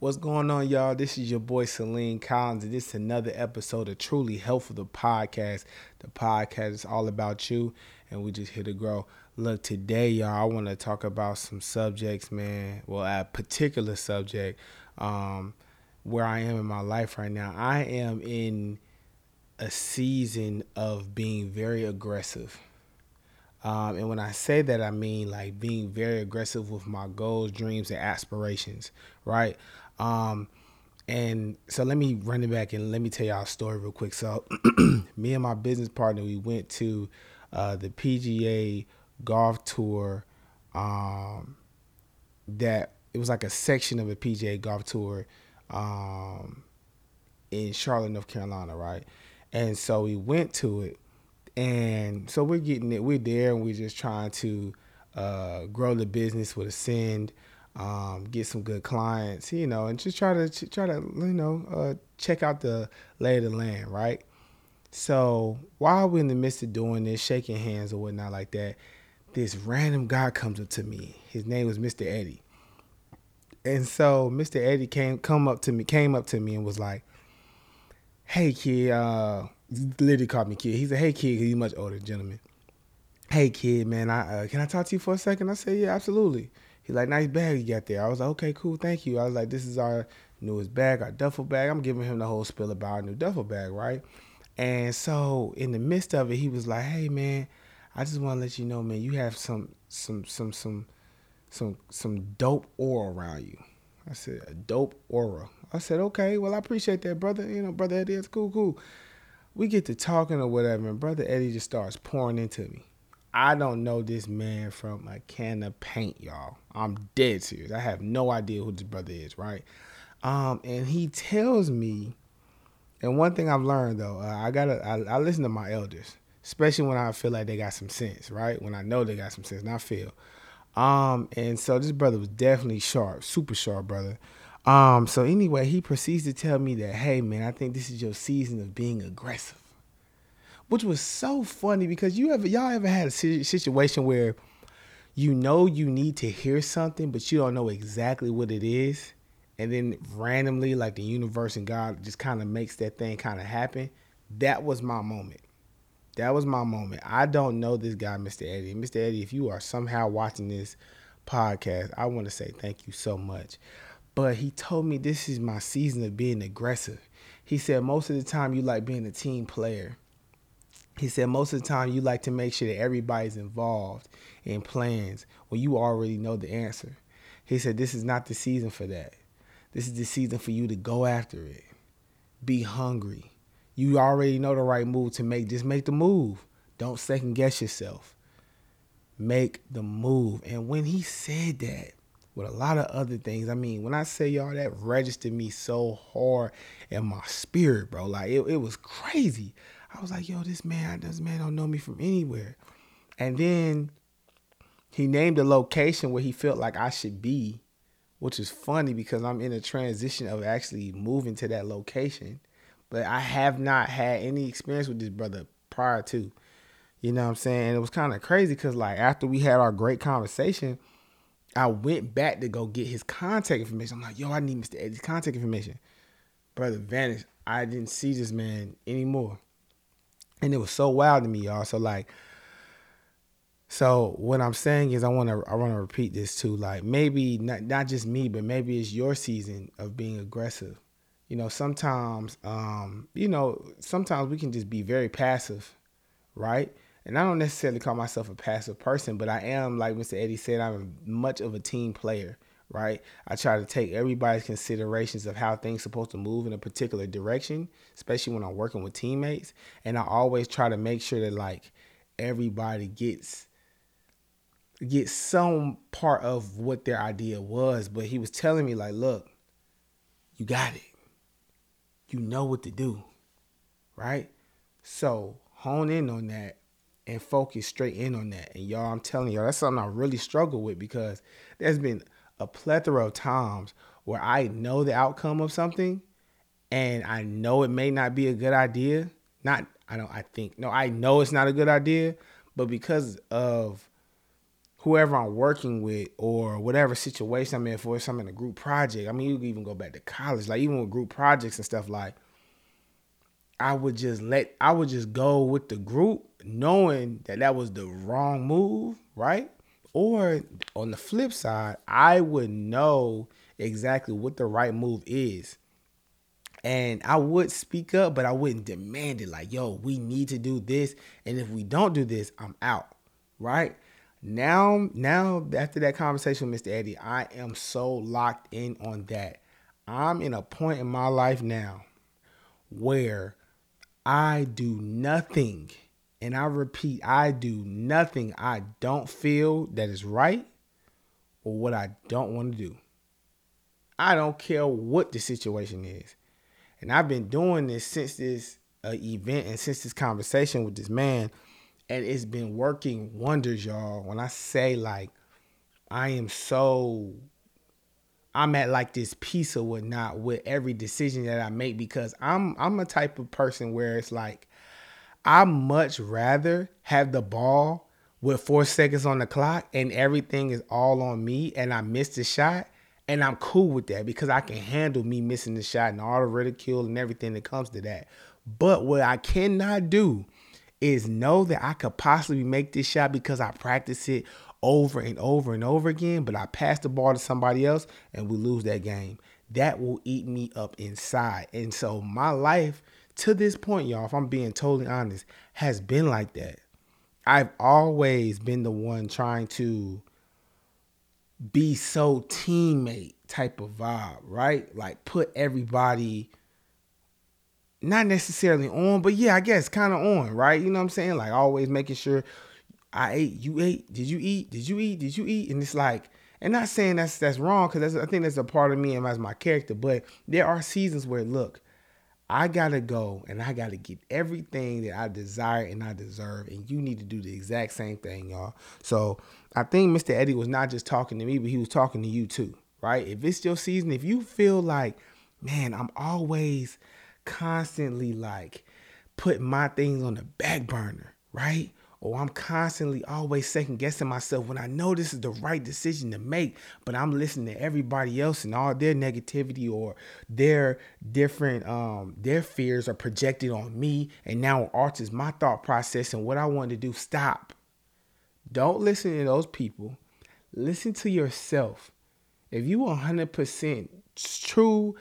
What's going on, y'all? This is your boy Salim Collins, and this is another episode of Truly Helpful, the podcast. The podcast is all about you, and we just here to grow. Look, today, y'all, I want to talk about some subjects, man. Well, a particular subject, um, where I am in my life right now. I am in a season of being very aggressive. Um, and when I say that, I mean like being very aggressive with my goals, dreams, and aspirations, right? Um, and so let me run it back and let me tell y'all a story real quick. So me and my business partner, we went to uh, the PGA golf tour. Um, that it was like a section of a PGA golf tour um, in Charlotte, North Carolina, right? And so we went to it, and so we're getting it. We're there, and we're just trying to uh, grow the business with Ascend um, get some good clients, you know, and just try to try to you know uh, check out the lay of the land, right? So while we're in the midst of doing this, shaking hands or whatnot like that, this random guy comes up to me. His name was Mr. Eddie, and so Mr. Eddie came come up to me, came up to me and was like, "Hey kid," uh, literally called me kid. He said, "Hey kid," he's much older gentleman. Hey kid, man, I uh, can I talk to you for a second? I said, "Yeah, absolutely." He's like, nice bag you got there. I was like, okay, cool, thank you. I was like, this is our newest bag, our duffel bag. I'm giving him the whole spill about our new duffel bag, right? And so in the midst of it, he was like, hey man, I just want to let you know, man, you have some some some some some some dope aura around you. I said, a dope aura. I said, okay, well, I appreciate that, brother. You know, brother Eddie, it's cool, cool. We get to talking or whatever, and brother Eddie just starts pouring into me. I don't know this man from a can of paint, y'all. I'm dead serious. I have no idea who this brother is, right? Um, and he tells me, and one thing I've learned though, uh, I gotta, I, I, listen to my elders, especially when I feel like they got some sense, right? When I know they got some sense, and I feel. Um, and so this brother was definitely sharp, super sharp, brother. Um, so anyway, he proceeds to tell me that, hey man, I think this is your season of being aggressive which was so funny because you ever y'all ever had a situation where you know you need to hear something but you don't know exactly what it is and then randomly like the universe and God just kind of makes that thing kind of happen. That was my moment. That was my moment. I don't know this guy, Mr. Eddie. Mr. Eddie, if you are somehow watching this podcast, I want to say thank you so much. But he told me this is my season of being aggressive. He said most of the time you like being a team player he said most of the time you like to make sure that everybody's involved in plans when you already know the answer. He said this is not the season for that. This is the season for you to go after it. Be hungry. You already know the right move to make. Just make the move. Don't second guess yourself. Make the move. And when he said that, with a lot of other things, I mean, when I say y'all, that registered me so hard in my spirit, bro. Like it, it was crazy. I was like, yo, this man, this man don't know me from anywhere. And then he named a location where he felt like I should be, which is funny because I'm in a transition of actually moving to that location. But I have not had any experience with this brother prior to. You know what I'm saying? And it was kind of crazy because like after we had our great conversation, I went back to go get his contact information. I'm like, yo, I need Mr. Eddie's contact information. Brother vanished. I didn't see this man anymore and it was so wild to me, y'all. So like, so what I'm saying is, I want to I want to repeat this too. Like maybe not not just me, but maybe it's your season of being aggressive. You know, sometimes, um, you know, sometimes we can just be very passive, right? And I don't necessarily call myself a passive person, but I am, like Mr. Eddie said, I'm much of a team player right? I try to take everybody's considerations of how things supposed to move in a particular direction, especially when I'm working with teammates. And I always try to make sure that like everybody gets get some part of what their idea was. But he was telling me like, look, you got it. You know what to do. Right? So hone in on that and focus straight in on that. And y'all, I'm telling y'all, that's something I really struggle with because there's been a plethora of times where I know the outcome of something and I know it may not be a good idea. Not I don't I think no, I know it's not a good idea, but because of whoever I'm working with or whatever situation I'm in for, if I'm in a group project. I mean, you even go back to college, like even with group projects and stuff like I would just let I would just go with the group knowing that that was the wrong move, right? Or on the flip side, I would know exactly what the right move is. And I would speak up, but I wouldn't demand it like, yo, we need to do this. And if we don't do this, I'm out. Right? Now, now after that conversation with Mr. Eddie, I am so locked in on that. I'm in a point in my life now where I do nothing. And I repeat, I do nothing I don't feel that is right or what I don't want to do. I don't care what the situation is. And I've been doing this since this uh, event and since this conversation with this man. And it's been working wonders, y'all. When I say, like, I am so, I'm at like this peace or whatnot with every decision that I make because I'm I'm a type of person where it's like I much rather have the ball with four seconds on the clock and everything is all on me and I miss the shot and I'm cool with that because I can handle me missing the shot and all the ridicule and everything that comes to that. But what I cannot do is know that I could possibly make this shot because I practice it over and over and over again, but I pass the ball to somebody else and we lose that game. That will eat me up inside. And so my life to this point, y'all, if I'm being totally honest, has been like that. I've always been the one trying to be so teammate type of vibe, right? Like put everybody not necessarily on, but yeah, I guess kind of on, right? You know what I'm saying? Like always making sure I ate, you ate, did you eat, did you eat, did you eat? And it's like, and not saying that's that's wrong because I think that's a part of me and as my character, but there are seasons where look, I gotta go and I gotta get everything that I desire and I deserve, and you need to do the exact same thing, y'all. So I think Mr. Eddie was not just talking to me, but he was talking to you too, right? If it's your season, if you feel like, man, I'm always constantly like putting my things on the back burner, right? Or I'm constantly always second guessing myself when I know this is the right decision to make, but I'm listening to everybody else and all their negativity or their different um their fears are projected on me and now alters my thought process and what I want to do. Stop. Don't listen to those people. Listen to yourself. If you 100% true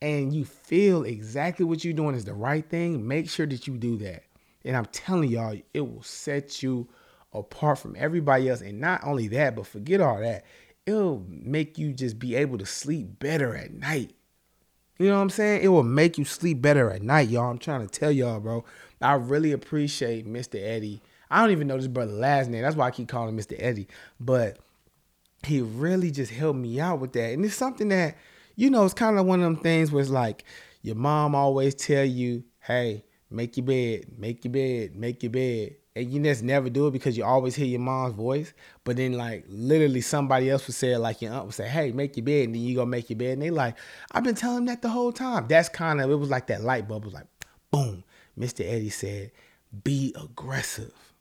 and you feel exactly what you're doing is the right thing, make sure that you do that. And I'm telling y'all, it will set you apart from everybody else. And not only that, but forget all that. It'll make you just be able to sleep better at night. You know what I'm saying? It will make you sleep better at night, y'all. I'm trying to tell y'all, bro. I really appreciate Mr. Eddie. I don't even know this brother last name. That's why I keep calling him Mr. Eddie. But he really just helped me out with that. And it's something that, you know, it's kind of one of them things where it's like your mom always tell you, hey, make your bed, make your bed, make your bed. And you just never do it because you always hear your mom's voice. But then like literally somebody else would say like your aunt would say, Hey, make your bed, and then you go make your bed. And they like, I've been telling that the whole time. That's kind of it was like that light bulb was like, boom. Mr. Eddie said, be aggressive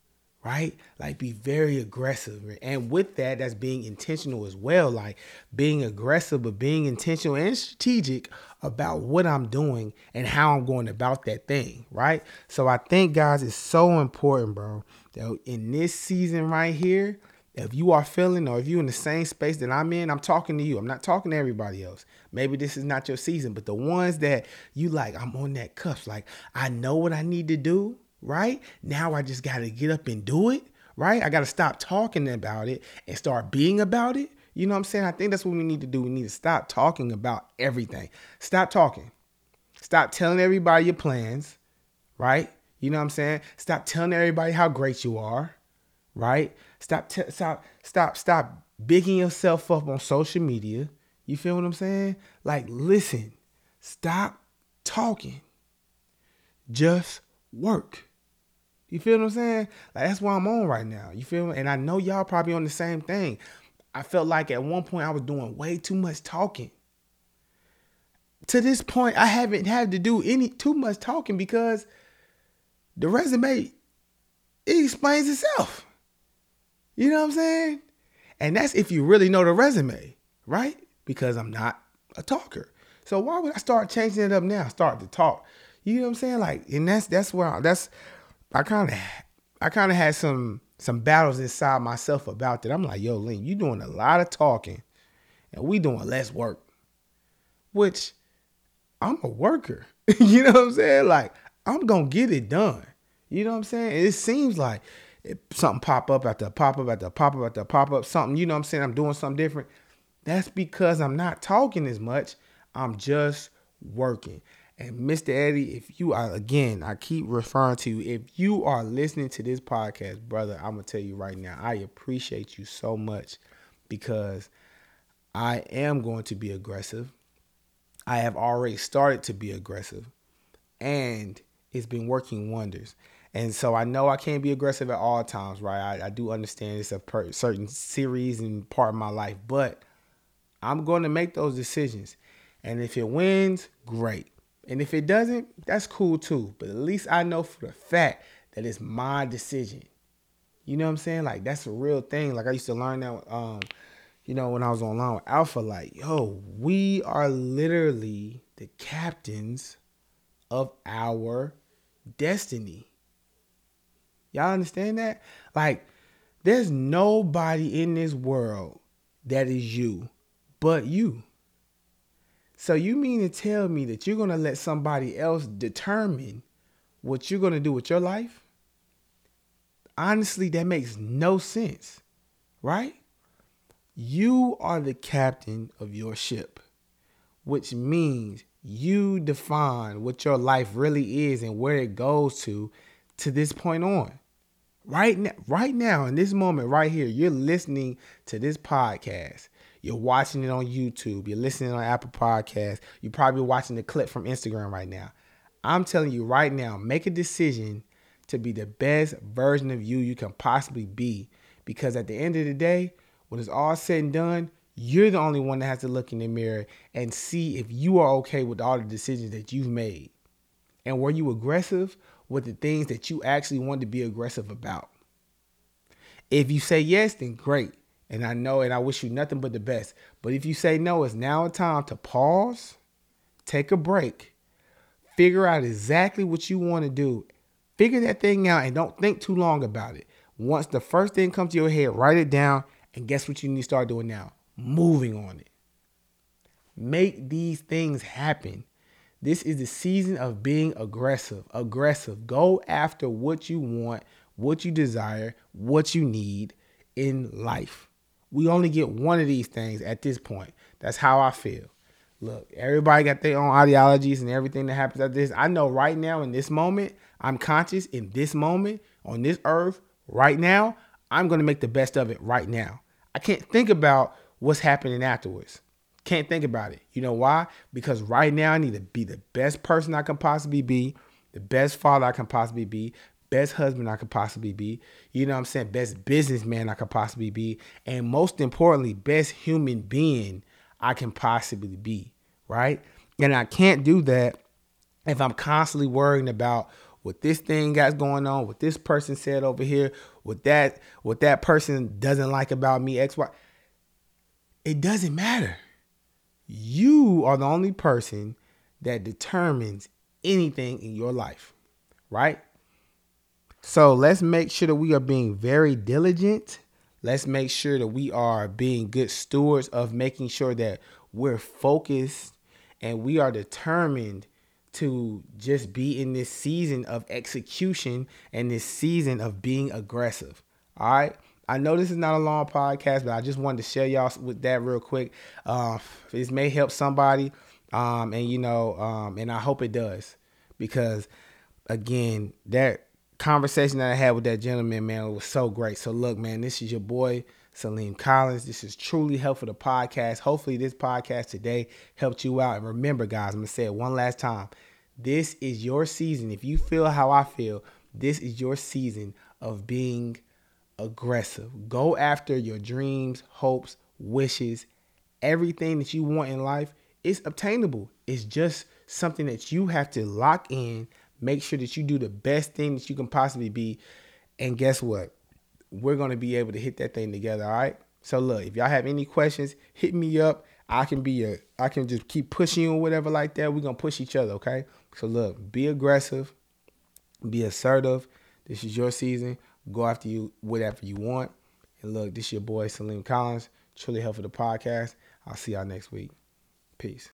right? Like be very aggressive. And with that, that's being intentional as well. Like being aggressive, but being intentional and strategic about what I'm doing and how I'm going about that thing, right? So I think, guys, it's so important, bro, that in this season right here, if you are feeling or if you're in the same space that I'm in, I'm talking to you. I'm not talking to everybody else. Maybe this is not your season, but the ones that you like, I'm on that cusp. Like, I know what I need to do right? Now I just got to get up and do it, right? I got to stop talking about it and start being about it. You know what I'm saying? I think that's what we need to do. We need to stop talking about everything. Stop talking. Stop telling everybody your plans, right? You know what I'm saying? Stop telling everybody how great you are, right? Stop stop stop stop bigging yourself up on social media. You feel what I'm saying? Like listen. Stop talking. Just work. You feel what I'm saying? Like that's what I'm on right now. You feel me? And I know y'all probably on the same thing. I felt like at one point I was doing way too much talking. To this point, I haven't had to do any too much talking because the resume it explains itself. You know what I'm saying? And that's if you really know the resume, right? Because I'm not a talker. So why would I start changing it up now? Start to talk. You know what I'm saying? Like, and that's that's where I, that's I kind of I kind of had some some battles inside myself about that. I'm like, yo, Link, you doing a lot of talking, and we doing less work. Which I'm a worker. you know what I'm saying? Like, I'm gonna get it done. You know what I'm saying? it seems like it, something pop up after pop up after pop up after pop up something. You know what I'm saying? I'm doing something different. That's because I'm not talking as much. I'm just working. And Mr. Eddie, if you are again, I keep referring to you. If you are listening to this podcast, brother, I'm gonna tell you right now, I appreciate you so much because I am going to be aggressive. I have already started to be aggressive, and it's been working wonders. And so I know I can't be aggressive at all times, right? I, I do understand it's a per, certain series and part of my life, but I'm going to make those decisions. And if it wins, great. And if it doesn't, that's cool too. But at least I know for the fact that it's my decision. You know what I'm saying? Like that's a real thing. Like I used to learn that um, you know, when I was online with Alpha, like, yo, we are literally the captains of our destiny. Y'all understand that? Like, there's nobody in this world that is you but you. So you mean to tell me that you're going to let somebody else determine what you're going to do with your life? Honestly, that makes no sense, right? You are the captain of your ship, which means you define what your life really is and where it goes to to this point on. Right now, right now in this moment right here, you're listening to this podcast. You're watching it on YouTube. You're listening on Apple Podcasts. You're probably watching the clip from Instagram right now. I'm telling you right now, make a decision to be the best version of you you can possibly be. Because at the end of the day, when it's all said and done, you're the only one that has to look in the mirror and see if you are okay with all the decisions that you've made. And were you aggressive with the things that you actually wanted to be aggressive about? If you say yes, then great. And I know and I wish you nothing but the best. But if you say no, it's now a time to pause, take a break, figure out exactly what you want to do. Figure that thing out and don't think too long about it. Once the first thing comes to your head, write it down. And guess what you need to start doing now? Moving on it. Make these things happen. This is the season of being aggressive. Aggressive. Go after what you want, what you desire, what you need in life. We only get one of these things at this point. That's how I feel. Look, everybody got their own ideologies and everything that happens at this. I know right now in this moment, I'm conscious in this moment on this earth right now. I'm going to make the best of it right now. I can't think about what's happening afterwards. Can't think about it. You know why? Because right now I need to be the best person I can possibly be, the best father I can possibly be, best husband I could possibly be, you know what I'm saying? Best businessman I could possibly be, and most importantly, best human being I can possibly be, right? And I can't do that if I'm constantly worrying about what this thing got going on, what this person said over here, what that what that person doesn't like about me, X, Y. It doesn't matter. You are the only person that determines anything in your life, right? So let's make sure that we are being very diligent. Let's make sure that we are being good stewards of making sure that we're focused and we are determined to just be in this season of execution and this season of being aggressive. All right. I know this is not a long podcast, but I just wanted to share y'all with that real quick. Uh, this may help somebody, um, and you know, um, and I hope it does because, again, that conversation that I had with that gentleman, man, was so great. So look, man, this is your boy Salim Collins. This is truly helpful the podcast. Hopefully, this podcast today helped you out. And remember, guys, I'm gonna say it one last time. This is your season. If you feel how I feel, this is your season of being aggressive. Go after your dreams, hopes, wishes, everything that you want in life. It's obtainable. It's just something that you have to lock in Make sure that you do the best thing that you can possibly be. And guess what? We're going to be able to hit that thing together. All right. So look, if y'all have any questions, hit me up. I can be a I can just keep pushing you or whatever like that. We're gonna push each other, okay? So look, be aggressive, be assertive. This is your season. Go after you whatever you want. And look, this is your boy Salim Collins, truly help for the podcast. I'll see y'all next week. Peace.